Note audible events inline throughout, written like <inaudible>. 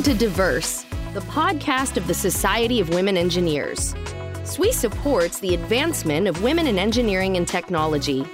Welcome to Diverse, the podcast of the Society of Women Engineers. SWE supports the advancement of women in engineering and technology.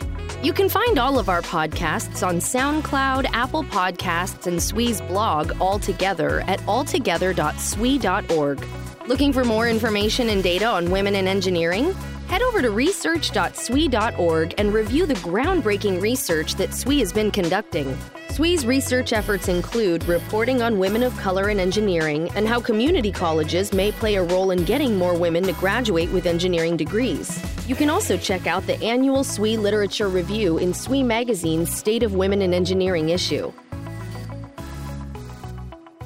You can find all of our podcasts on SoundCloud, Apple Podcasts, and SWE's blog all together at alltogether.swe.org. Looking for more information and data on women in engineering? Head over to research.swe.org and review the groundbreaking research that SWE has been conducting. SWE's research efforts include reporting on women of color in engineering and how community colleges may play a role in getting more women to graduate with engineering degrees. You can also check out the annual SWE Literature Review in SWE Magazine's State of Women in Engineering issue.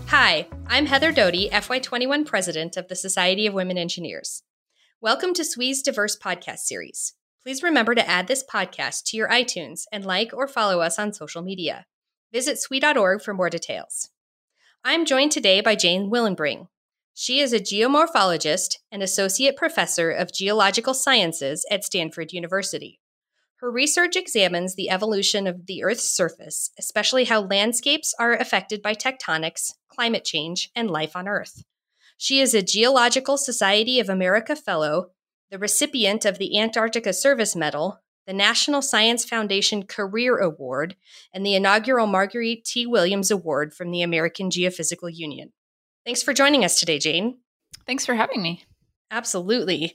Hi, I'm Heather Doty, FY21 President of the Society of Women Engineers. Welcome to SWE's Diverse Podcast Series. Please remember to add this podcast to your iTunes and like or follow us on social media. Visit SWE.org for more details. I'm joined today by Jane Willenbring. She is a geomorphologist and associate professor of geological sciences at Stanford University. Her research examines the evolution of the Earth's surface, especially how landscapes are affected by tectonics, climate change, and life on Earth. She is a Geological Society of America Fellow, the recipient of the Antarctica Service Medal, the National Science Foundation Career Award, and the inaugural Marguerite T. Williams Award from the American Geophysical Union. Thanks for joining us today, Jane. Thanks for having me. Absolutely.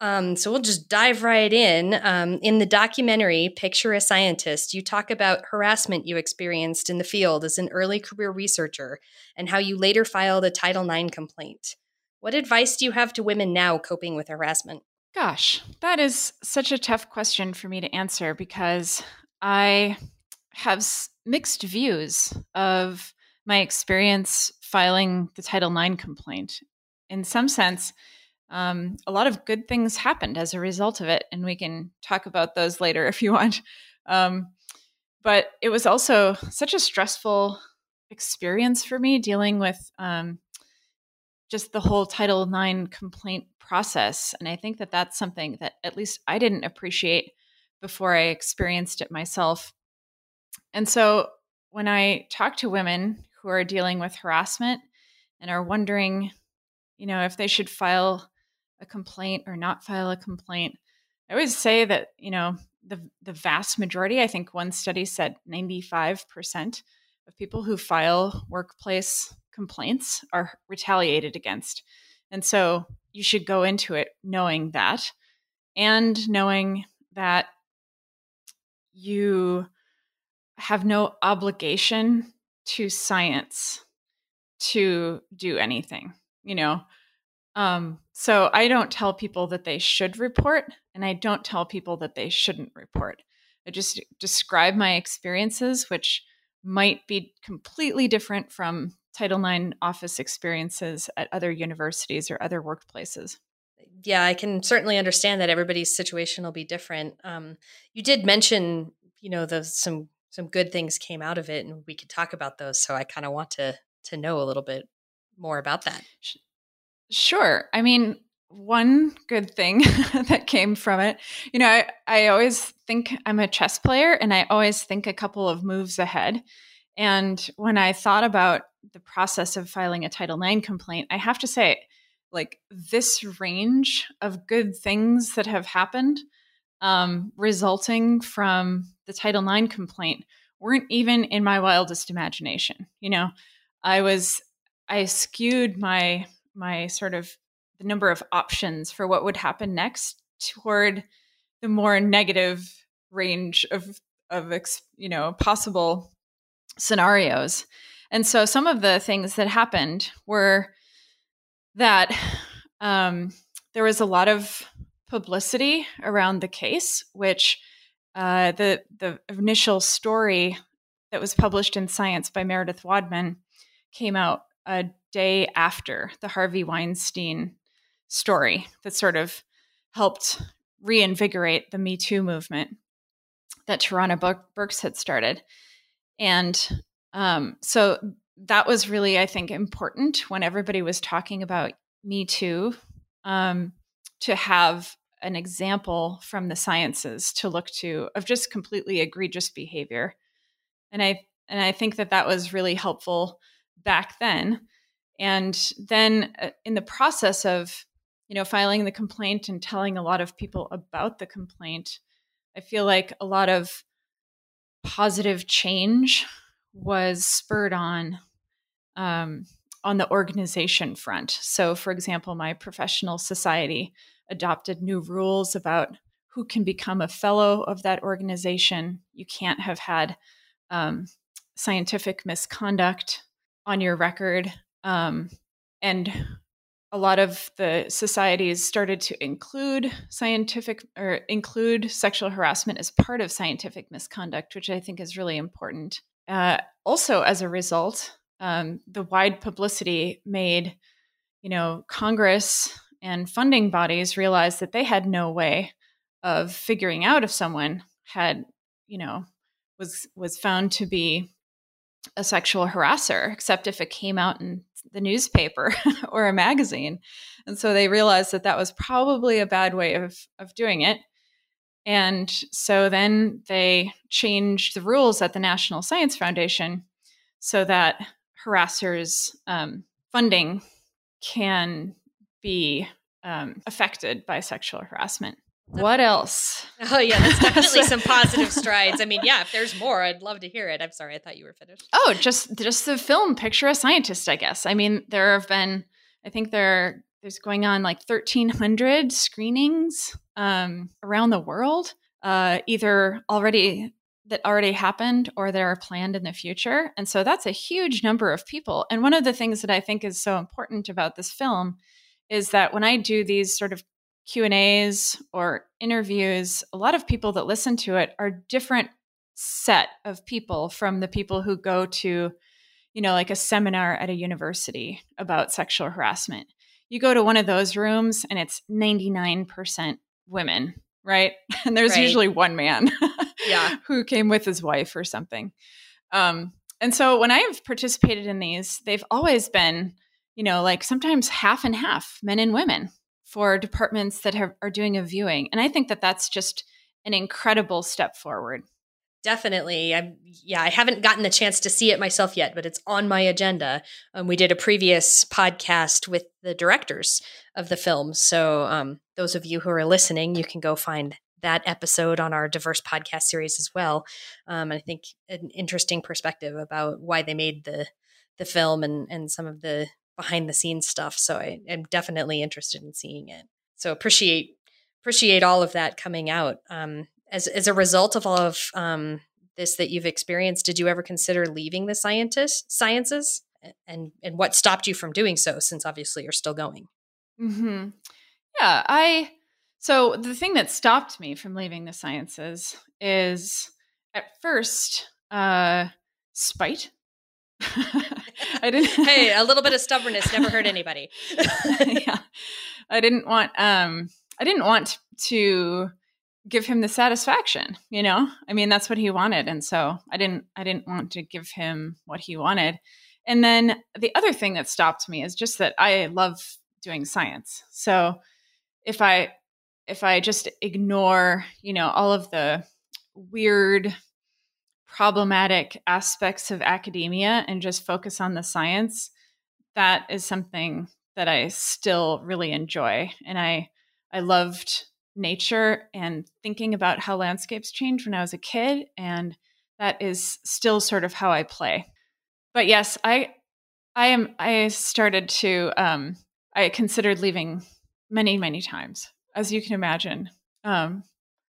Um, so we'll just dive right in. Um, in the documentary Picture a Scientist, you talk about harassment you experienced in the field as an early career researcher and how you later filed a Title IX complaint. What advice do you have to women now coping with harassment? Gosh, that is such a tough question for me to answer because I have mixed views of my experience filing the Title IX complaint. In some sense, um, a lot of good things happened as a result of it, and we can talk about those later <laughs> if you want. Um, but it was also such a stressful experience for me dealing with um, just the whole Title IX complaint process. And I think that that's something that at least I didn't appreciate before I experienced it myself. And so when I talk to women who are dealing with harassment and are wondering, you know, if they should file a complaint or not file a complaint. I always say that, you know, the the vast majority, I think one study said 95% of people who file workplace complaints are retaliated against. And so you should go into it knowing that and knowing that you have no obligation to science to do anything. You know, um, so I don't tell people that they should report, and I don't tell people that they shouldn't report. I just describe my experiences, which might be completely different from Title IX office experiences at other universities or other workplaces. Yeah, I can certainly understand that everybody's situation will be different. Um, you did mention, you know, the some some good things came out of it, and we could talk about those. So I kind of want to to know a little bit more about that. Sure. I mean, one good thing <laughs> that came from it, you know, I, I always think I'm a chess player and I always think a couple of moves ahead. And when I thought about the process of filing a Title IX complaint, I have to say, like, this range of good things that have happened um, resulting from the Title IX complaint weren't even in my wildest imagination. You know, I was, I skewed my my sort of the number of options for what would happen next toward the more negative range of of you know possible scenarios. And so some of the things that happened were that um, there was a lot of publicity around the case which uh, the the initial story that was published in science by meredith wadman came out a day after the Harvey Weinstein story that sort of helped reinvigorate the Me Too movement that Tarana Burke had started. And um, so that was really, I think, important when everybody was talking about Me Too um, to have an example from the sciences to look to of just completely egregious behavior. And I and I think that that was really helpful back then. And then uh, in the process of, you know, filing the complaint and telling a lot of people about the complaint, I feel like a lot of positive change was spurred on um, on the organization front. So, for example, my professional society adopted new rules about who can become a fellow of that organization. You can't have had um, scientific misconduct on your record. Um, and a lot of the societies started to include scientific or include sexual harassment as part of scientific misconduct, which I think is really important. Uh, also, as a result, um, the wide publicity made, you know, Congress and funding bodies realize that they had no way of figuring out if someone had, you know, was was found to be a sexual harasser, except if it came out in the newspaper <laughs> or a magazine. And so they realized that that was probably a bad way of of doing it. And so then they changed the rules at the National Science Foundation so that harassers' um, funding can be um, affected by sexual harassment. What else? Oh yeah, that's <laughs> definitely some positive strides. I mean, yeah, if there's more, I'd love to hear it. I'm sorry, I thought you were finished. Oh, just just the film Picture a Scientist, I guess. I mean, there have been I think there there's going on like 1300 screenings um, around the world, uh, either already that already happened or that are planned in the future. And so that's a huge number of people. And one of the things that I think is so important about this film is that when I do these sort of Q&As or interviews, a lot of people that listen to it are different set of people from the people who go to, you know, like a seminar at a university about sexual harassment. You go to one of those rooms and it's 99% women, right? <laughs> And there's right. usually one man. yeah. <laughs> who came with his wife or something. Um, and so when I've participated in these, they've always been, you know, like sometimes half and half, men and women, for departments that have, are doing a viewing. And I think that that's just an incredible step forward. Definitely. I'm, yeah, I haven't gotten the chance to see it myself yet, but it's on my agenda. Um, we did a previous podcast with the directors of the film. So, um, those of you who are listening, you can go find that episode on our diverse podcast series as well. Um, I think an interesting perspective about why they made the the film and and some of the behind the scenes stuff. So I am definitely interested in seeing it. So appreciate appreciate all of that coming out. Um, as as a result of all of um, this that you've experienced, did you ever consider leaving the scientist sciences? And and what stopped you from doing so? Since obviously you're still going. Mm-hmm. Yeah, I so, the thing that stopped me from leaving the sciences is at first uh, spite. <laughs> I didn't. <laughs> hey, a little bit of stubbornness never hurt anybody. <laughs> yeah, I didn't want. Um, I didn't want to give him the satisfaction. You know, I mean, that's what he wanted, and so I didn't. I didn't want to give him what he wanted. And then the other thing that stopped me is just that I love doing science. So if I if I just ignore, you know, all of the weird, problematic aspects of academia and just focus on the science, that is something that I still really enjoy. And I I loved nature and thinking about how landscapes change when I was a kid. And that is still sort of how I play. But yes, I I am I started to um I considered leaving many, many times as you can imagine. Um,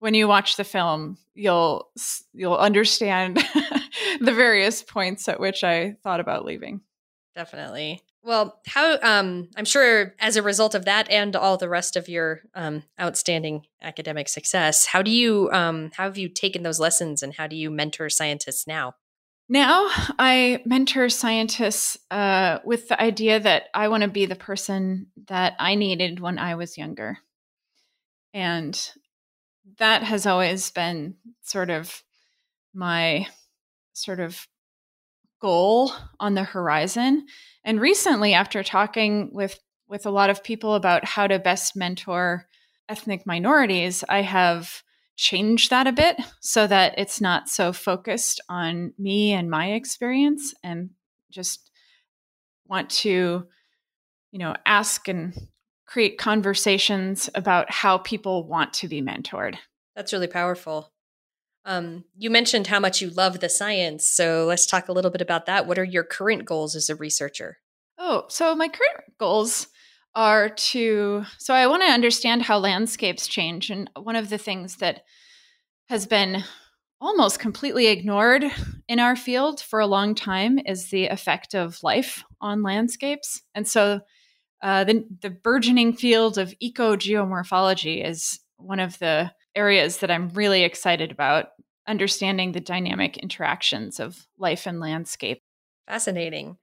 when you watch the film, you'll you'll understand <laughs> the various points at which I thought about leaving. Definitely. Well, how um, I'm sure as a result of that and all the rest of your um, outstanding academic success, how do you um, how have you taken those lessons and how do you mentor scientists now? Now I mentor scientists uh, with the idea that I want to be the person that I needed when I was younger. And that has always been sort of my sort of goal on the horizon. And recently, after talking with, with a lot of people about how to best mentor ethnic minorities, I have changed that a bit so that it's not so focused on me and my experience and just want to, you know, ask and create conversations about how people want to be mentored. That's really powerful. Um, you mentioned how much you love the science. So let's talk a little bit about that. What are your current goals as a researcher? Oh, so my current goals are to, so I want to understand how landscapes change. And one of the things that has been almost completely ignored in our field for a long time is the effect of life on landscapes. And so uh, the, the burgeoning field of ecogeomorphology is one of the areas that I'm really excited about understanding the dynamic interactions of life and landscape. Fascinating.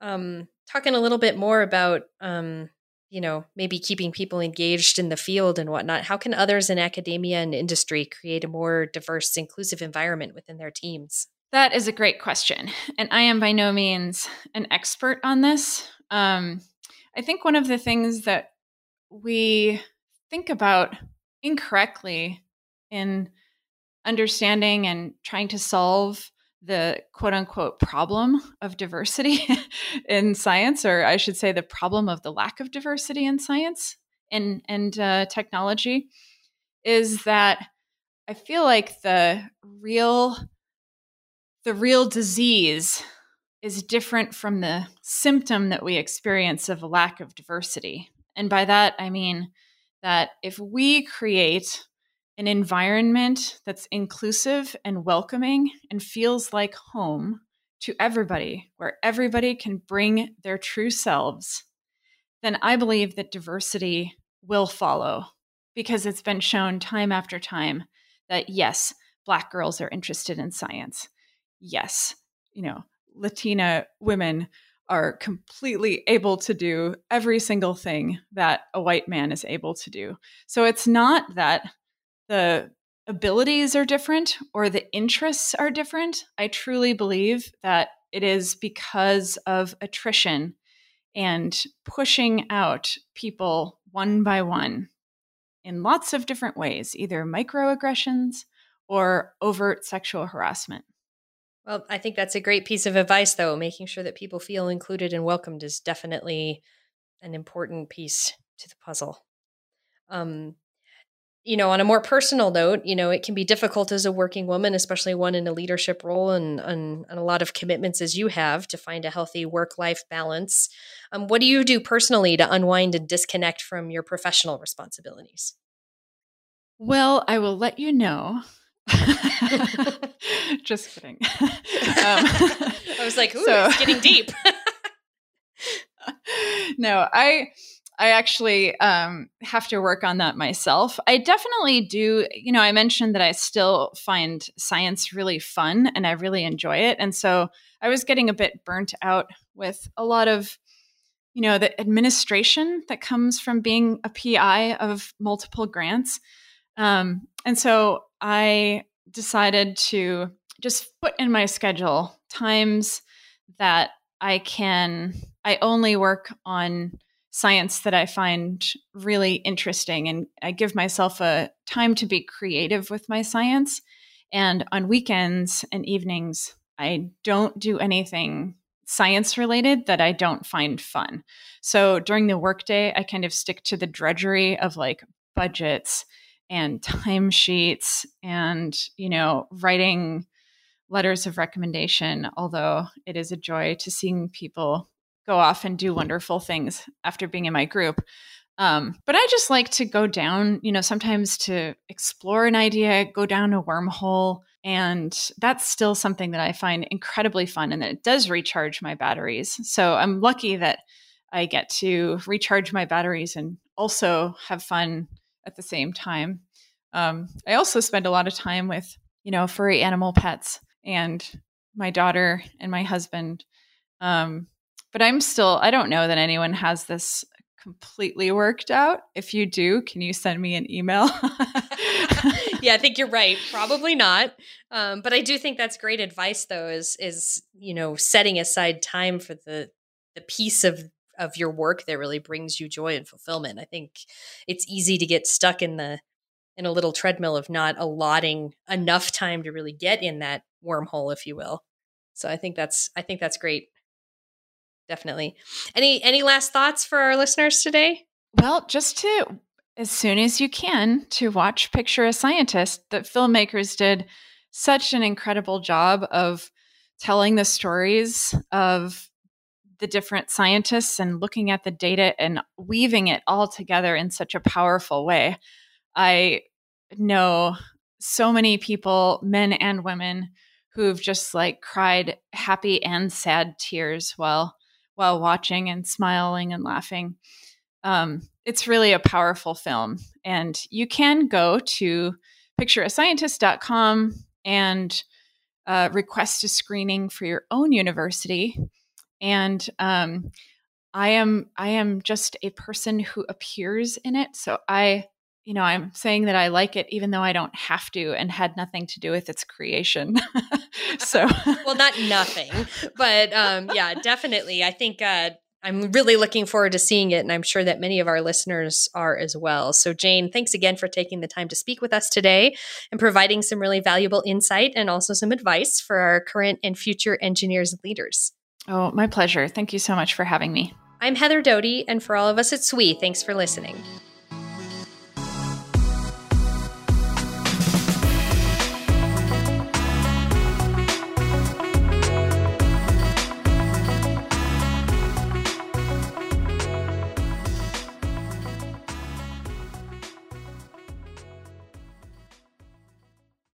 Um, talking a little bit more about, um, you know, maybe keeping people engaged in the field and whatnot. How can others in academia and industry create a more diverse, inclusive environment within their teams? That is a great question. And I am by no means an expert on this. Um, I think one of the things that we think about incorrectly in understanding and trying to solve the quote unquote problem of diversity <laughs> in science, or I should say, the problem of the lack of diversity in science and, and uh, technology, is that I feel like the real the real disease is different from the symptom that we experience of a lack of diversity. And by that, I mean that if we create an environment that's inclusive and welcoming and feels like home to everybody, where everybody can bring their true selves, then I believe that diversity will follow because it's been shown time after time that yes, Black girls are interested in science. Yes, you know, Latina women are completely able to do every single thing that a white man is able to do. So it's not that the abilities are different or the interests are different. I truly believe that it is because of attrition and pushing out people one by one in lots of different ways, either microaggressions or overt sexual harassment. Well, I think that's a great piece of advice, though. Making sure that people feel included and welcomed is definitely an important piece to the puzzle. Um, you know, on a more personal note, you know, it can be difficult as a working woman, especially one in a leadership role and, and, and a lot of commitments as you have to find a healthy work life balance. Um, what do you do personally to unwind and disconnect from your professional responsibilities? Well, I will let you know <laughs> Just kidding. <laughs> Um, I was like, ooh, so, it's getting deep. <laughs> no, I I actually um, have to work on that myself. I definitely do. You know, I mentioned that I still find science really fun and I really enjoy it. And so I was getting a bit burnt out with a lot of, you know, the administration that comes from being a PI of multiple grants. Um, and so I decided to just put in my schedule times that I can, I only work on science that I find really interesting. And I give myself a time to be creative with my science. And on weekends and evenings, I don't do anything science related that I don't find fun. So during the workday, I kind of stick to the drudgery of like budgets and timesheets and, you know, writing letters of recommendation, although it is a joy to seeing people go off and do wonderful things after being in my group. Um, but I just like to go down, you know, sometimes to explore an idea, go down a wormhole. And that's still something that I find incredibly fun and that it does recharge my batteries. So I'm lucky that I get to recharge my batteries and also have fun at the same time. Um, I also spend a lot of time with, you know, furry animal pets and my daughter and my husband. Um, but I'm still, I don't know that anyone has this completely worked out. If you do, can you send me an email? <laughs> yeah, I think you're right. Probably not. Um, but I do think that's great advice, though. Is is you know setting aside time for the the piece of of your work that really brings you joy and fulfillment. I think it's easy to get stuck in the in a little treadmill of not allotting enough time to really get in that wormhole if you will. So I think that's I think that's great. definitely. Any any last thoughts for our listeners today? Well, just to as soon as you can to watch Picture a Scientist. that filmmakers did such an incredible job of telling the stories of the different scientists and looking at the data and weaving it all together in such a powerful way. I know so many people, men and women, who've just like cried happy and sad tears while while watching and smiling and laughing. Um, it's really a powerful film, and you can go to pictureascientist.com and uh, request a screening for your own university. And um, I am I am just a person who appears in it, so I you know, I'm saying that I like it even though I don't have to and had nothing to do with its creation. <laughs> so, <laughs> well, not nothing, but um, yeah, definitely. I think uh, I'm really looking forward to seeing it, and I'm sure that many of our listeners are as well. So, Jane, thanks again for taking the time to speak with us today and providing some really valuable insight and also some advice for our current and future engineers and leaders. Oh, my pleasure. Thank you so much for having me. I'm Heather Doty, and for all of us at SWE, thanks for listening.